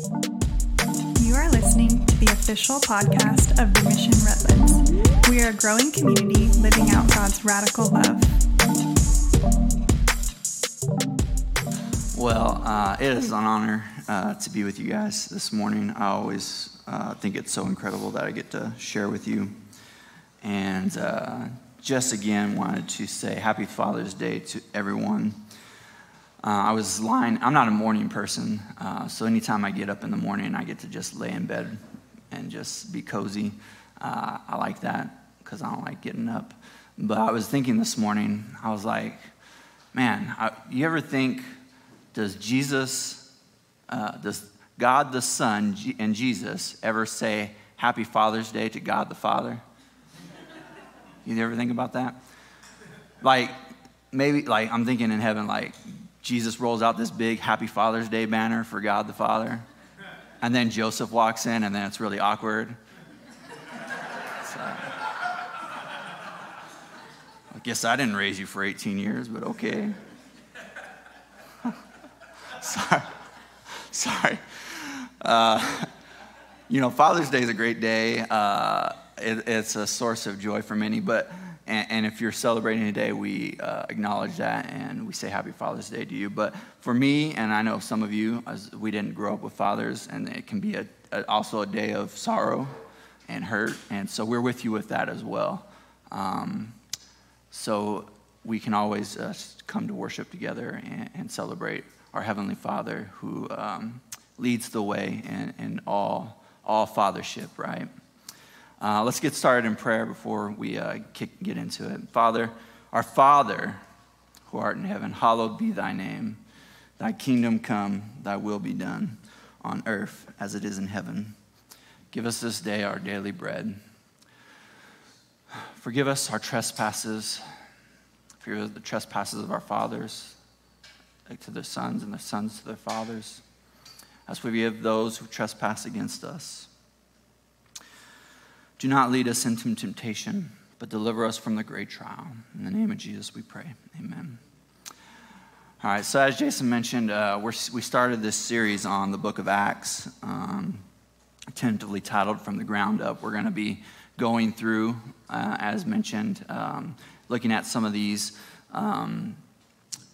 You are listening to the official podcast of the Mission Redlands. We are a growing community living out God's radical love. Well, uh, it is an honor uh, to be with you guys this morning. I always uh, think it's so incredible that I get to share with you. And uh, just again, wanted to say Happy Father's Day to everyone. Uh, I was lying, I'm not a morning person, uh, so anytime I get up in the morning, I get to just lay in bed and just be cozy. Uh, I like that because I don't like getting up. But I was thinking this morning, I was like, man, I, you ever think, does Jesus, uh, does God the Son and Jesus ever say Happy Father's Day to God the Father? You ever think about that? Like, maybe, like, I'm thinking in heaven, like, Jesus rolls out this big Happy Father's Day banner for God the Father. And then Joseph walks in, and then it's really awkward. So, I guess I didn't raise you for 18 years, but okay. Sorry. Sorry. Uh, you know, Father's Day is a great day. Uh, it, it's a source of joy for many, but and, and if you're celebrating a day, we uh, acknowledge that and we say Happy Father's Day to you. But for me, and I know some of you, we didn't grow up with fathers, and it can be a, a, also a day of sorrow and hurt. And so we're with you with that as well. Um, so we can always uh, come to worship together and, and, celebrate our Heavenly Father who um, leads the way in, in all, all fathership, right? Uh, let's get started in prayer before we uh, kick, get into it. Father, our Father who art in heaven, hallowed be thy name. Thy kingdom come, thy will be done on earth as it is in heaven. Give us this day our daily bread. Forgive us our trespasses. Forgive the trespasses of our fathers to their sons and their sons to their fathers, as we forgive those who trespass against us do not lead us into temptation, but deliver us from the great trial. In the name of Jesus, we pray. Amen. All right, so as Jason mentioned, uh, we started this series on the book of Acts, um, tentatively titled From the Ground Up. We're going to be going through, uh, as mentioned, um, looking at some of these. Um,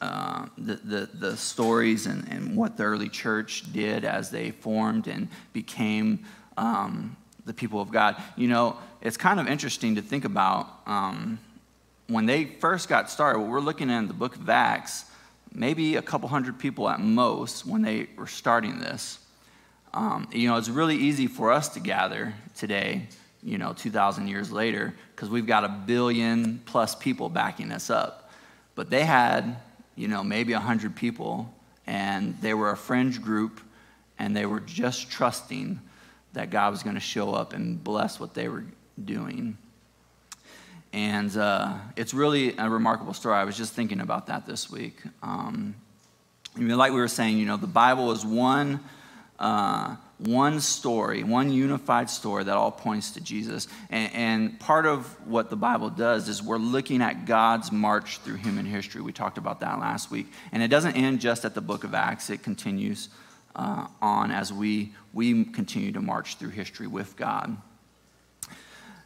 uh, the, the, the, stories and, and, what the early church did as they formed and became um, the people of God. You know, it's kind of interesting to think about um, when they first got started, what we're looking at in the book of Acts, maybe a couple hundred people at most when they were starting this. Um, you know, it's really easy for us to gather today, you know, 2,000 years later, because we've got a billion plus people backing us up. But they had, you know, maybe 100 people, and they were a fringe group, and they were just trusting that God was going to show up and bless what they were doing. And uh, it's really a remarkable story. I was just thinking about that this week. Um, I mean, like we were saying, you know, the Bible is one, uh, one story, one unified story that all points to Jesus. And, and part of what the Bible does is we're looking at God's march through human history. We talked about that last week. And it doesn't end just at the book of Acts, it continues uh, on as we, we continue to march through history with God.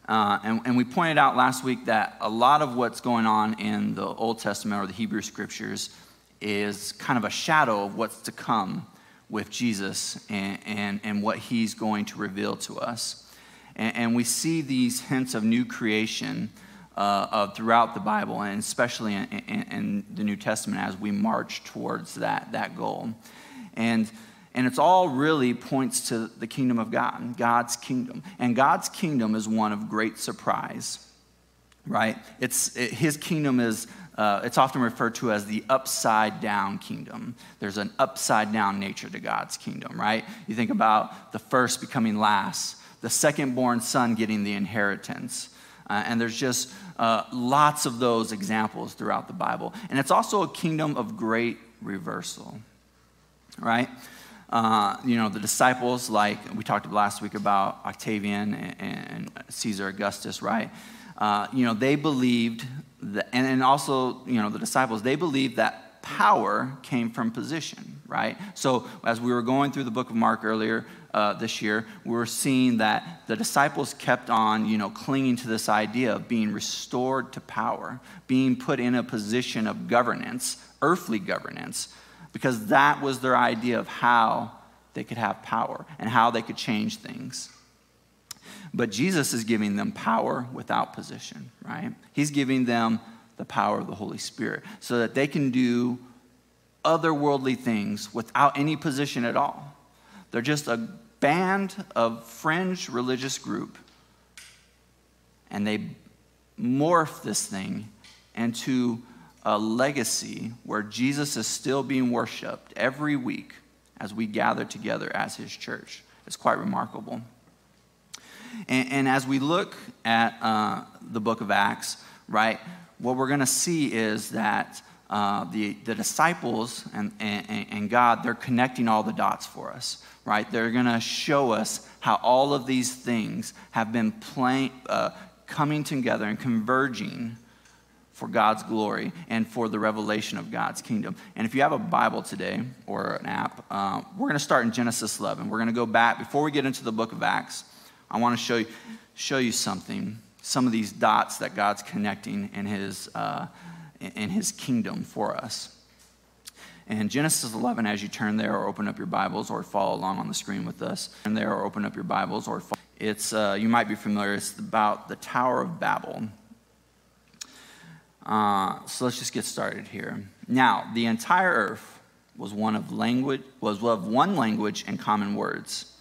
Uh, and, and, we pointed out last week that a lot of what's going on in the Old Testament or the Hebrew Scriptures is kind of a shadow of what's to come with Jesus and, and, and what he's going to reveal to us. And, and we see these hints of new creation uh, of throughout the Bible, and especially in, in, in, the New Testament as we march towards that, that goal. And and it's all really points to the kingdom of God, God's kingdom. And God's kingdom is one of great surprise, right? It's, it, his kingdom is, uh, it's often referred to as the upside down kingdom. There's an upside down nature to God's kingdom, right? You think about the first becoming last, the second born son getting the inheritance. Uh, and there's just uh, lots of those examples throughout the Bible. And it's also a kingdom of great reversal, right? Uh, you know, the disciples, like we talked last week about Octavian and, and Caesar Augustus, right? Uh, you know, they believed, that, and, and also, you know, the disciples, they believed that power came from position, right? So, as we were going through the book of Mark earlier uh, this year, we were seeing that the disciples kept on, you know, clinging to this idea of being restored to power, being put in a position of governance, earthly governance, because that was their idea of how they could have power and how they could change things. But Jesus is giving them power without position, right? He's giving them the power of the Holy Spirit so that they can do otherworldly things without any position at all. They're just a band of fringe religious group, and they morph this thing into a legacy where Jesus is still being worshiped every week as we gather together as his church. It's quite remarkable. And, and as we look at uh, the book of Acts, right, what we're going to see is that uh, the, the disciples and, and, and God, they're connecting all the dots for us, right? They're going to show us how all of these things have been playing, uh, coming together and converging for God's glory and for the revelation of God's kingdom. And if you have a Bible today or an app, uh, we're going to start in Genesis 11. We're going to go back, before we get into the book of Acts, I want to show you, show you something, some of these dots that God's connecting in his, uh, in his kingdom for us. And Genesis 11, as you turn there or open up your Bibles or follow along on the screen with us, and there or open up your Bibles or follow. it's uh, you might be familiar. It's about the Tower of Babel. Uh, so let's just get started here. Now, the entire earth was one of language was of one language and common words.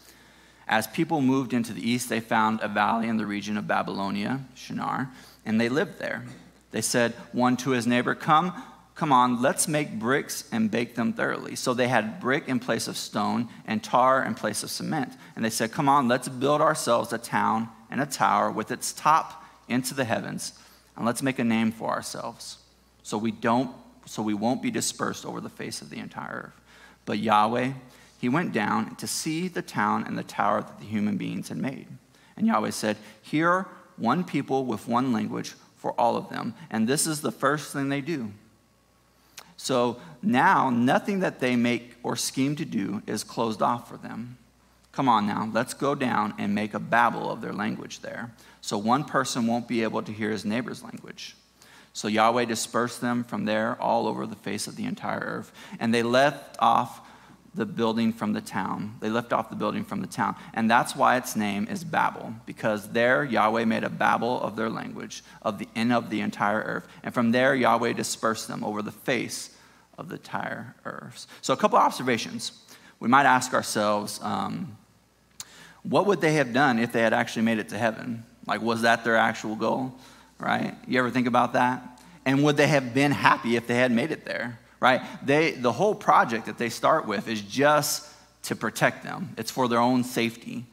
As people moved into the east, they found a valley in the region of Babylonia, Shinar, and they lived there. They said one to his neighbor, Come, come on, let's make bricks and bake them thoroughly. So they had brick in place of stone and tar in place of cement. And they said, Come on, let's build ourselves a town and a tower with its top into the heavens, and let's make a name for ourselves. So we don't so we won't be dispersed over the face of the entire earth. But Yahweh he went down to see the town and the tower that the human beings had made. And Yahweh said, Here one people with one language for all of them. And this is the first thing they do. So now, nothing that they make or scheme to do is closed off for them. Come on now, let's go down and make a babel of their language there. So one person won't be able to hear his neighbor's language. So Yahweh dispersed them from there all over the face of the entire earth. And they left off the building from the town. They left off the building from the town. And that's why its name is Babel, because there Yahweh made a Babel of their language, of the end of the entire earth. And from there Yahweh dispersed them over the face of the entire earth. So, a couple observations. We might ask ourselves, um, what would they have done if they had actually made it to heaven? Like, was that their actual goal? Right? You ever think about that? And would they have been happy if they had made it there? right? They, the whole project that they start with is just to protect them, it's for their own safety.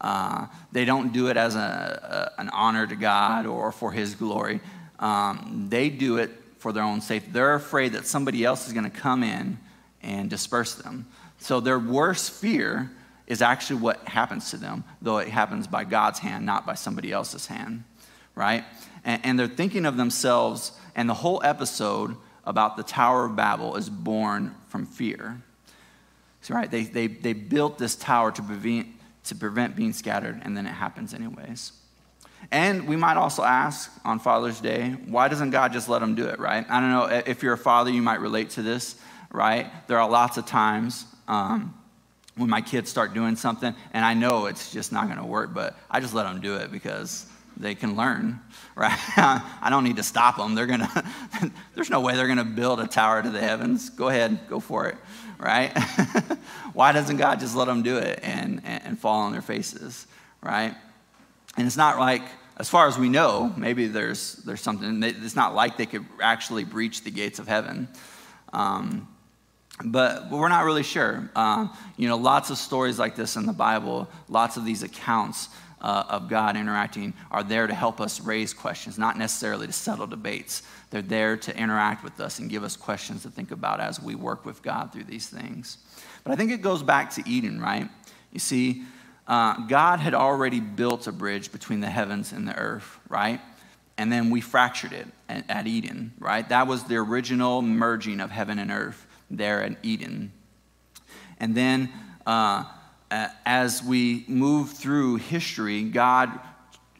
Uh, they don't do it as a, a, an honor to God or for His glory. Um, they do it for their own safety. They're afraid that somebody else is going to come in and disperse them. So their worst fear is actually what happens to them, though it happens by God's hand, not by somebody else's hand, right? And, and they're thinking of themselves, and the whole episode about the Tower of Babel is born from fear. So, right, they, they, they built this tower to prevent, to prevent being scattered, and then it happens anyways. And we might also ask on Father's Day, why doesn't God just let them do it, right? I don't know, if you're a father, you might relate to this, right? There are lots of times um, when my kids start doing something, and I know it's just not going to work, but I just let them do it because they can learn, right? I don't need to stop them. They're gonna, there's no way they're gonna build a tower to the heavens. Go ahead, go for it, right? Why doesn't God just let them do it and, and fall on their faces, right? And it's not like, as far as we know, maybe there's, there's something, it's not like they could actually breach the gates of heaven. Um, but, we're not really sure. Um, you know, lots of stories like this in the Bible, lots of these accounts uh, of God interacting are there to help us raise questions, not necessarily to settle debates. They're there to interact with us and give us questions to think about as we work with God through these things. But I think it goes back to Eden, right? You see, uh, God had already built a bridge between the heavens and the earth, right? And then we fractured it at, at Eden, right? That was the original merging of heaven and earth there in Eden. And then uh, as we move through history, God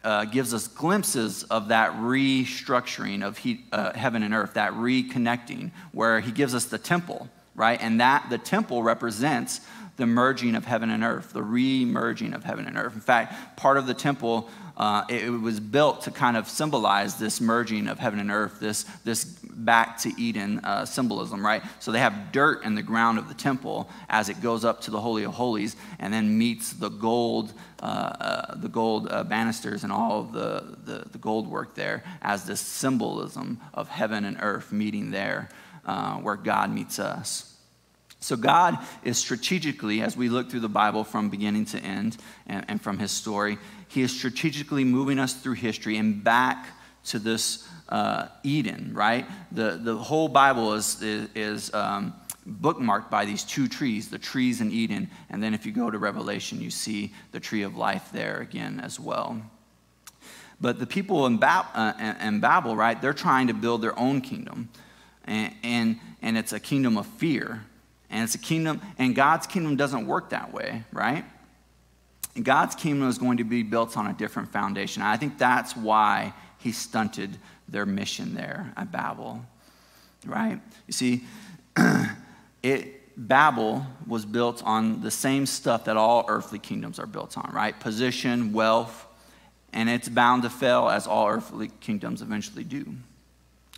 uh, gives us glimpses of that restructuring of he, uh, heaven and earth, that reconnecting, where He gives us the temple, right? And that the temple represents the merging of heaven and earth, the re-merging of heaven and earth. In fact, part of the temple uh, it, it, was built to kind of symbolize this merging of heaven and earth, this, this back to Eden uh, symbolism, right? So they have dirt in the ground of the temple as it goes up to the Holy of Holies and then meets the gold, uh, uh the gold uh, banisters and all of the, the, the, gold work there as this symbolism of heaven and earth meeting there uh, where God meets us. So, God is strategically, as we look through the Bible from beginning to end and, and from his story, he is strategically moving us through history and back to this uh, Eden, right? The, the whole Bible is, is, is um, bookmarked by these two trees, the trees in Eden. And then if you go to Revelation, you see the tree of life there again as well. But the people in, uh, in Babel, right, they're trying to build their own kingdom. And, and, and it's a kingdom of fear. And it's a kingdom, and God's kingdom doesn't work that way, right? God's kingdom is going to be built on a different foundation. I think that's why he stunted their mission there at Babel, right? You see, it, Babel was built on the same stuff that all earthly kingdoms are built on, right? Position, wealth, and it's bound to fail as all earthly kingdoms eventually do.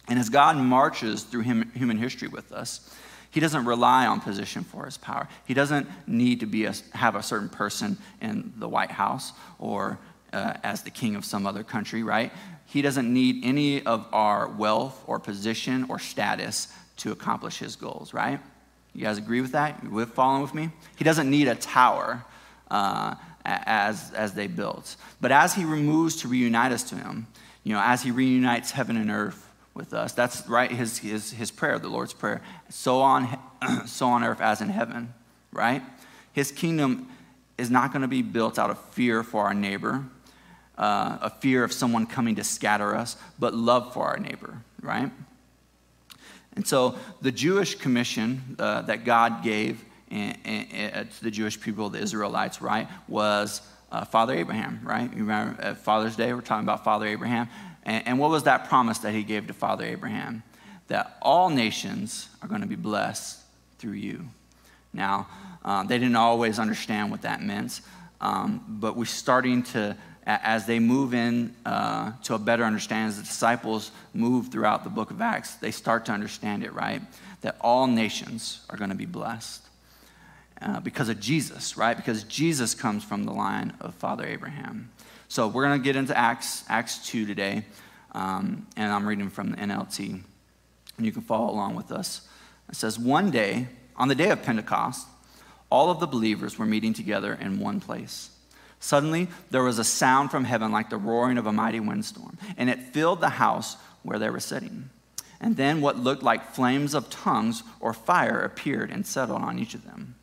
And as God marches through human history with us, he doesn't rely on position for his power. He doesn't need to be a, have a certain person in the White House or uh, as the king of some other country, right? He doesn't need any of our wealth or position or status to accomplish his goals, right? You guys agree with that? You following with me? He doesn't need a tower uh, as, as they built. But as he removes to reunite us to him, you know, as he reunites heaven and earth with us. That's right, his, his, his prayer, the Lord's Prayer. So on, so on earth as in heaven, right? His kingdom is not going to be built out of fear for our neighbor, uh, a fear of someone coming to scatter us, but love for our neighbor, right? And so the Jewish commission uh, that God gave in, in, in, to the Jewish people, the Israelites, right, was uh, Father Abraham, right? You remember at Father's Day, we're talking about Father Abraham. And, and what was that promise that he gave to Father Abraham? That all nations are going to be blessed through you. Now, um, they didn't always understand what that meant, um, but we're starting to, as they move in uh, to a better understanding, as the disciples move throughout the book of Acts, they start to understand it, right? That all nations are going to be blessed. Uh, because of Jesus, right? Because Jesus comes from the line of Father Abraham. So we're going to get into Acts, Acts 2 today, um, and I'm reading from the NLT, and you can follow along with us. It says, One day, on the day of Pentecost, all of the believers were meeting together in one place. Suddenly, there was a sound from heaven like the roaring of a mighty windstorm, and it filled the house where they were sitting. And then what looked like flames of tongues or fire appeared and settled on each of them.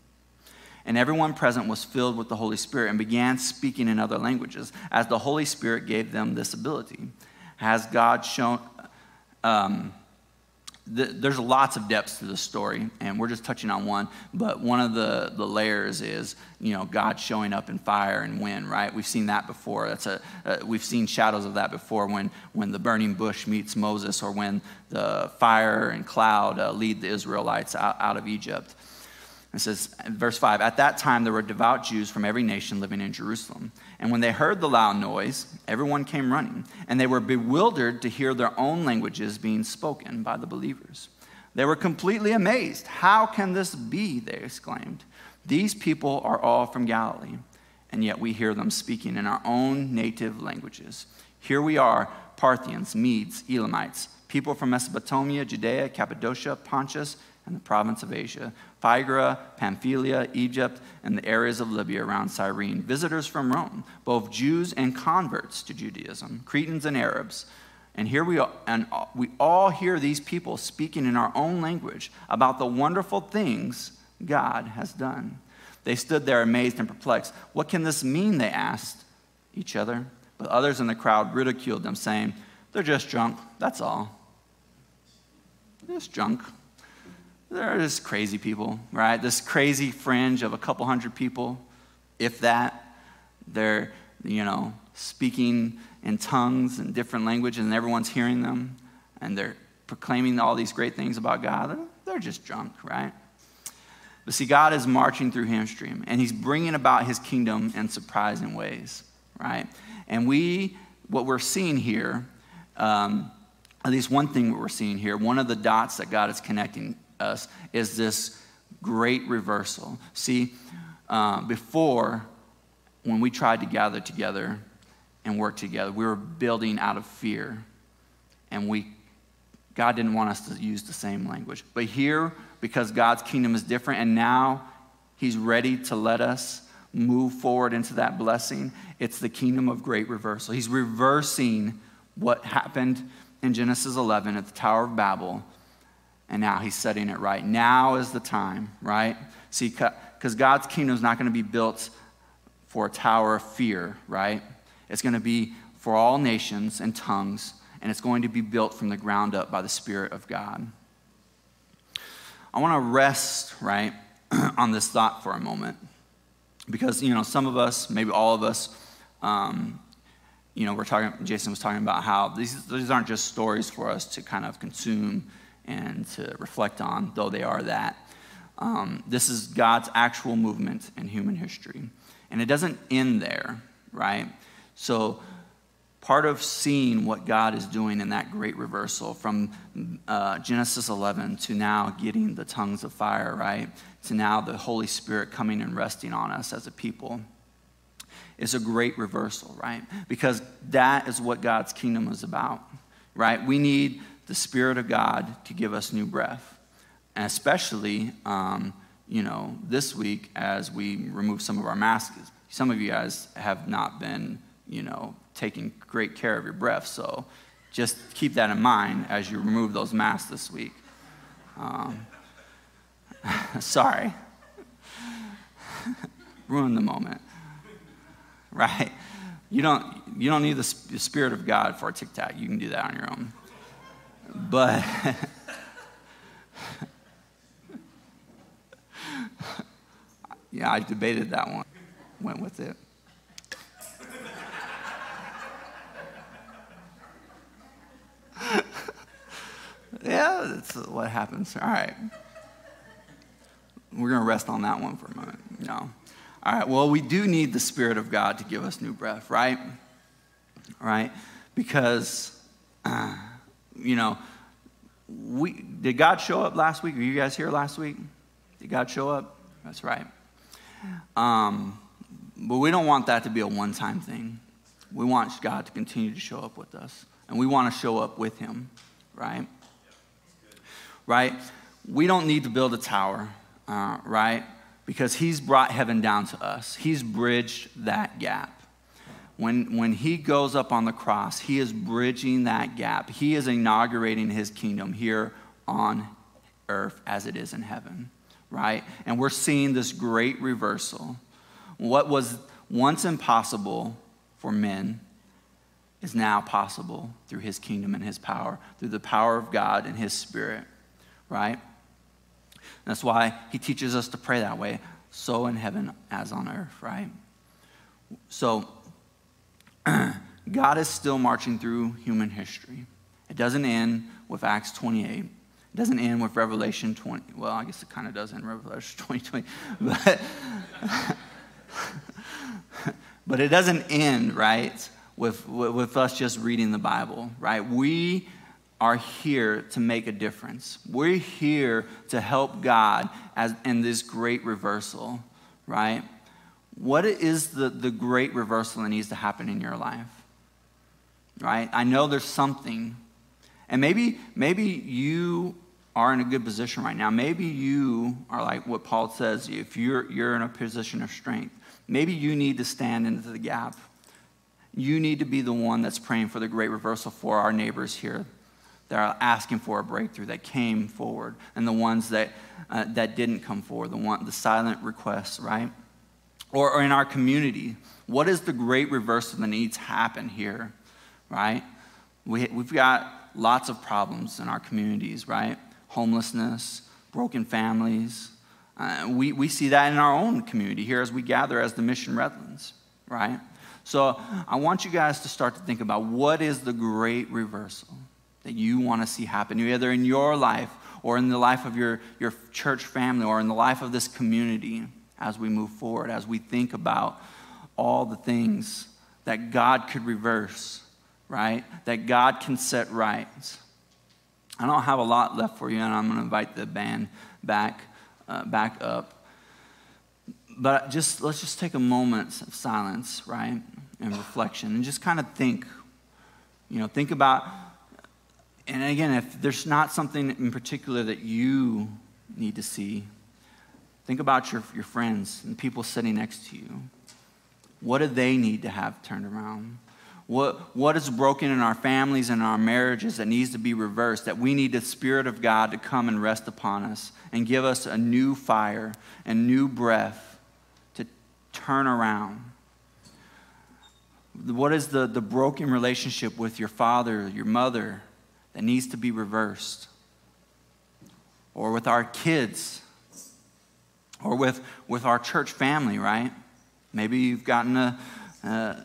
And everyone present was filled with the Holy Spirit and began speaking in other languages, as the Holy Spirit gave them this ability. Has God shown? Um, the, there's lots of depths to the story, and we're just touching on one. But one of the, the layers is, you know, God showing up in fire and wind, right? We've seen that before. That's a, uh, we've seen shadows of that before when, when the burning bush meets Moses or when the fire and cloud uh, lead the Israelites out, out of Egypt. It says, verse 5 At that time, there were devout Jews from every nation living in Jerusalem. And when they heard the loud noise, everyone came running, and they were bewildered to hear their own languages being spoken by the believers. They were completely amazed. How can this be? They exclaimed. These people are all from Galilee, and yet we hear them speaking in our own native languages. Here we are Parthians, Medes, Elamites, people from Mesopotamia, Judea, Cappadocia, Pontus, and the province of Asia, Phrygia, Pamphylia, Egypt, and the areas of Libya around Cyrene, visitors from Rome, both Jews and converts to Judaism, Cretans and Arabs. And here we are, and we all hear these people speaking in our own language about the wonderful things God has done. They stood there amazed and perplexed. What can this mean? They asked each other. But others in the crowd ridiculed them, saying, They're just drunk, that's all. Just drunk. They're just crazy people, right? This crazy fringe of a couple hundred people, if that. They're, you know, speaking in tongues and different languages, and everyone's hearing them, and they're proclaiming all these great things about God. They're just drunk, right? But see, God is marching through Hamstream, and He's bringing about His kingdom in surprising ways, right? And we, what we're seeing here, um, at least one thing we're seeing here, one of the dots that God is connecting us is this great reversal. See, uh, before, when we tried to gather together and work together, we were building out of fear, and we God didn't want us to use the same language. But here, because God's kingdom is different, and now He's ready to let us move forward into that blessing, it's the kingdom of great reversal. He's reversing what happened in Genesis 11 at the Tower of Babel, and now He's setting it right. Now is the time, right? See, because God's kingdom is not going to be built for a tower of fear, right? It's going to be for all nations and tongues and it's going to be built from the ground up by the Spirit of God. I want to rest, right, on this thought for a moment. Because, you know, some of us, maybe all of us, um, you know, we're talking, Jason was talking about how these, these aren't just stories for us to kind of consume and to reflect on, though they are that. Um, this is God's actual movement in human history. And it doesn't end there, right? So part of seeing what God is doing in that great reversal from uh, Genesis 11 to now getting the tongues of fire, right? To now the Holy Spirit coming and resting on us as a people is a great reversal, right? Because that is what God's kingdom is about, right? We need the Spirit of God to give us new breath. And especially, um, you know, this week as we remove some of our masks. Some of you guys have not been, you know, taking great care of your breath. So just keep that in mind as you remove those masks this week. Um, sorry. Ruin the moment. Right? You don't, you don't need the, Spirit of God for a tic tac. You can do that on your own. But. yeah, I debated that one, went with it. yeah, that's what happens. All right. We're going to rest on that one for a moment. Know. All right. Well, we do need the Spirit of God to give us new breath, right? Right? Because, uh, you know, we did God show up last week? Were you guys here last week? Did God show up? That's right. Um, but we don't want that to be a one time thing. We want God to continue to show up with us, and we want to show up with Him, right? right? We don't need to build a tower, uh, right? Because he's brought heaven down to us, he's bridged that gap. When, when he goes up on the cross, he is bridging that gap. He is inaugurating his kingdom here on earth as it is in heaven, right? And we're seeing this great reversal. What was once impossible for men is now possible through his kingdom and his power, through the power of God and his spirit right? That's why he teaches us to pray that way, so in heaven as on earth, right? So, God is still marching through human history. It doesn't end with Acts 28. It doesn't end with Revelation 20. Well, I guess it kind of does end Revelation 2020. But, but it doesn't end, right, with, with us just reading the Bible, right? We are here to make a difference. We're here to help God as, in this great reversal, right? What is the, the great reversal that needs to happen in your life? Right? I know there's something. And maybe, maybe you are in a good position right now. Maybe you are like what Paul says, if you're, you're in a position of strength, maybe you need to stand into the gap. You need to be the one that's praying for the great reversal for our neighbors here that are asking for a breakthrough that came forward and the ones that, uh, that didn't come forward, the, one, the silent requests, right? Or, or in our community, what is the great reversal the needs happen here, right? We, we've got lots of problems in our communities, right? Homelessness, broken families. Uh, we, we see that in our own community here as we gather as the Mission Redlands, right? So I want you guys to start to think about what is the great reversal that you want to see happen, either in your life or in the life of your, your church family or in the life of this community as we move forward, as we think about all the things that God could reverse, right? That God can set right. I don't have a lot left for you, and I'm going to invite the band back, uh, back up. But just let's just take a moment of silence, right, and reflection, and just kind of think. You know, think about. And again, if there's not something in particular that you need to see, think about your, your friends and people sitting next to you. What do they need to have turned around? What, what is broken in our families and our marriages that needs to be reversed? That we need the Spirit of God to come and rest upon us and give us a new fire and new breath to turn around. What is the, the broken relationship with your father, your mother, that needs to be reversed? Or with our kids? Or with, with our church family, right? Maybe you've gotten a, uh,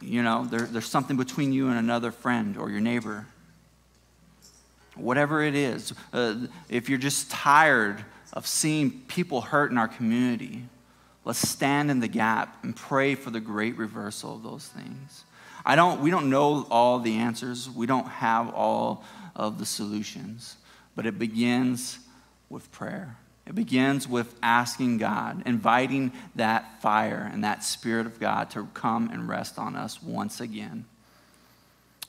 you know, there, there's something between you and another friend or your neighbor. Whatever it is, uh, if you're just tired of seeing people hurt in our community, let's stand in the gap and pray for the great reversal of those things. I don't, we don't know all the answers, we don't have all of the solutions, but it begins with prayer. It begins with asking God, inviting that fire and that Spirit of God to come and rest on us once again.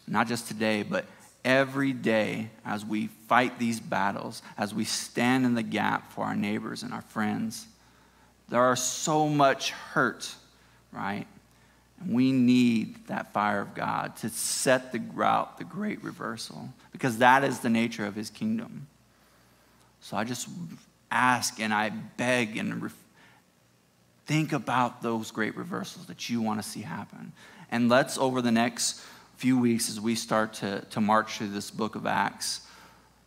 Not just today, but every day as we fight these battles, as we stand in the gap for our neighbors and our friends. There are so much hurt, right? And we need that fire of God to set the route, the great reversal, because that is the nature of his kingdom. So I just ask and I beg and think about those great reversals that you want to see happen. And let's, over the next few weeks, as we start to, to march through this book of Acts,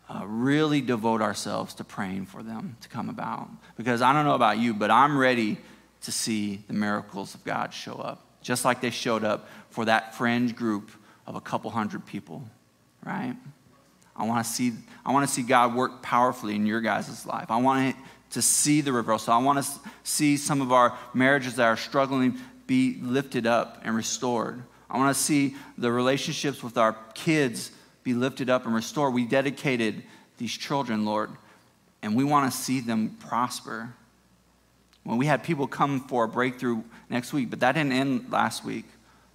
uh, really devote ourselves to praying for them to come about. Because I don't know about you, but I'm ready to see the miracles of God show up, just like they showed up for that fringe group of a couple hundred people, right? I want to see, I want to see God work powerfully in your guys' life. I want to see the reversal. I want to see some of our marriages that are struggling be lifted up and restored. I want to see the relationships with our kids be lifted up and restored. We dedicated these children, Lord, and we want to see them prosper. When we had people come for a breakthrough next week, but that didn't end last week.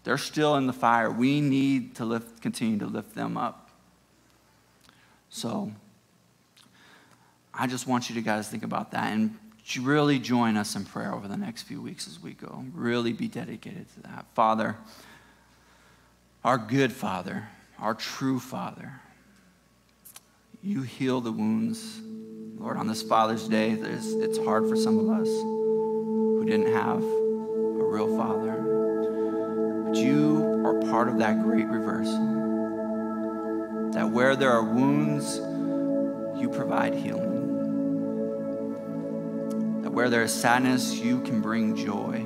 They're still in the fire. We need to lift, continue to lift them up. So I just want you to guys think about that and really join us in prayer over the next few weeks as we go. Really be dedicated to that. Father, our good Father, our true Father, you heal the wounds. Lord, on this Father's Day, it's hard for some of us who didn't have a real Father. But you are part of that great reversal. That where there are wounds, you provide healing. That where there is sadness, you can bring joy.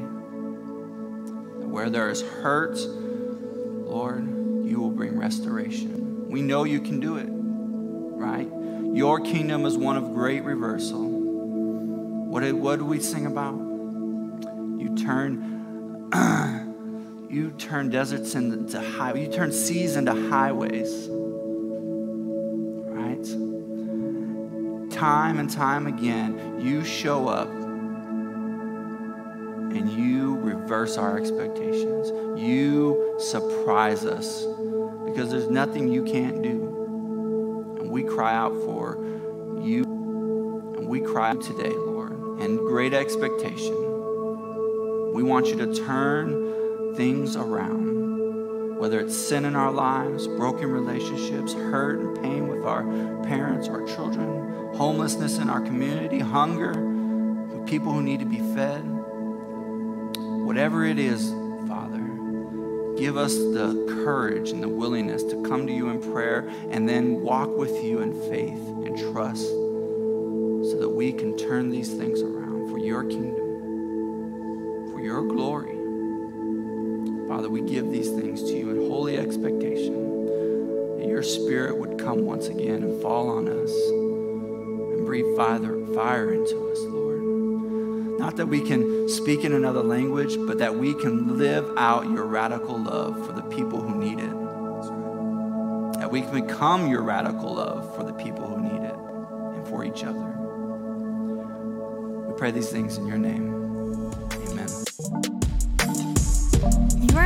That where there is hurt, Lord, you will bring restoration. We know you can do it, right? Your kingdom is one of great reversal. What did, what do we sing about? You turn, you turn deserts into high, you turn seas into highways. Time and time again, you show up and you reverse our expectations. You surprise us because there's nothing you can't do. And we cry out for you. And we cry out today, Lord, and great expectation. We want you to turn things around, whether it's sin in our lives, broken relationships, hurt and pain with our parents, our children, homelessness in our community, hunger, people who need to be fed. Whatever it is, Father, give us the courage and the willingness to come to you in prayer and then walk with you in faith and trust so that we can turn these things around for your kingdom, for your glory. Father, we give these things to you in holy expectation that your spirit would come once again and fall on us and breathe fire, fire into us, Lord. Not that we can speak in another language, but that we can live out your radical love for the people who need it. That we can become your radical love for the people who need it and for each other. We pray these things in your name.